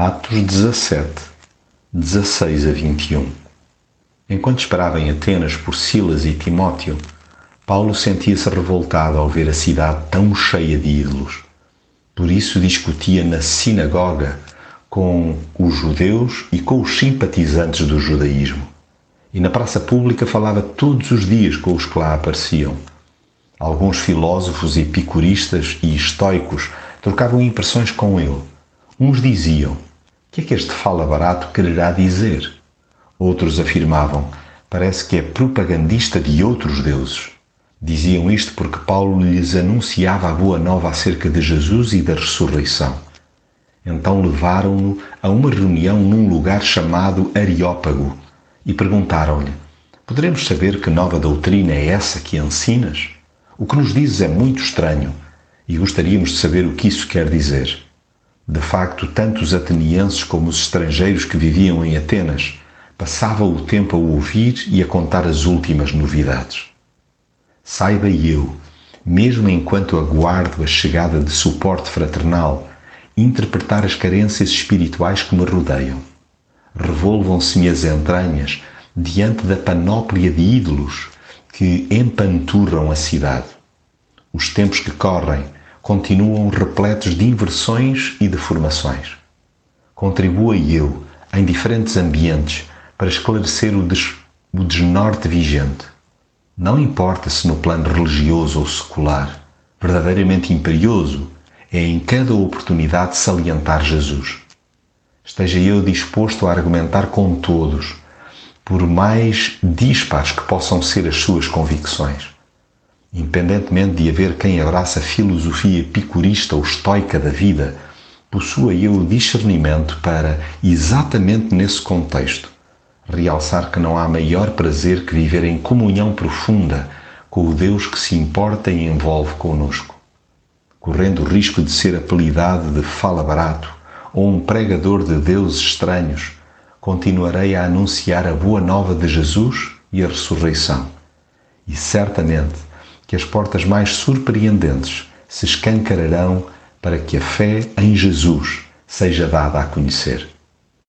Atos 17, 16 a 21. Enquanto esperava em Atenas por Silas e Timóteo, Paulo sentia-se revoltado ao ver a cidade tão cheia de ídolos. Por isso discutia na sinagoga com os judeus e com os simpatizantes do judaísmo. E na praça pública falava todos os dias com os que lá apareciam. Alguns filósofos epicuristas e estoicos trocavam impressões com ele. Uns diziam: que é que este fala barato quererá dizer? Outros afirmavam: parece que é propagandista de outros deuses. Diziam isto porque Paulo lhes anunciava a boa nova acerca de Jesus e da ressurreição. Então levaram-no a uma reunião num lugar chamado Areópago e perguntaram-lhe: Poderemos saber que nova doutrina é essa que ensinas? O que nos dizes é muito estranho e gostaríamos de saber o que isso quer dizer. De facto, tanto os atenienses como os estrangeiros que viviam em Atenas passavam o tempo a ouvir e a contar as últimas novidades. Saiba eu, mesmo enquanto aguardo a chegada de suporte fraternal, interpretar as carências espirituais que me rodeiam. Revolvam-se-me as entranhas diante da panóplia de ídolos que empanturram a cidade. Os tempos que correm continuam repletos de inversões e deformações. Contribua eu, em diferentes ambientes, para esclarecer o, des o desnorte vigente. Não importa se no plano religioso ou secular, verdadeiramente imperioso é em cada oportunidade salientar Jesus. Esteja eu disposto a argumentar com todos, por mais dispares que possam ser as suas convicções Independentemente de haver quem abraça a filosofia epicurista ou estoica da vida, possua eu o discernimento para, exatamente nesse contexto, realçar que não há maior prazer que viver em comunhão profunda com o Deus que se importa e envolve conosco. Correndo o risco de ser apelidado de fala barato ou um pregador de deuses estranhos, continuarei a anunciar a boa nova de Jesus e a ressurreição. E certamente que as portas mais surpreendentes se escancararão para que a fé em Jesus seja dada a conhecer.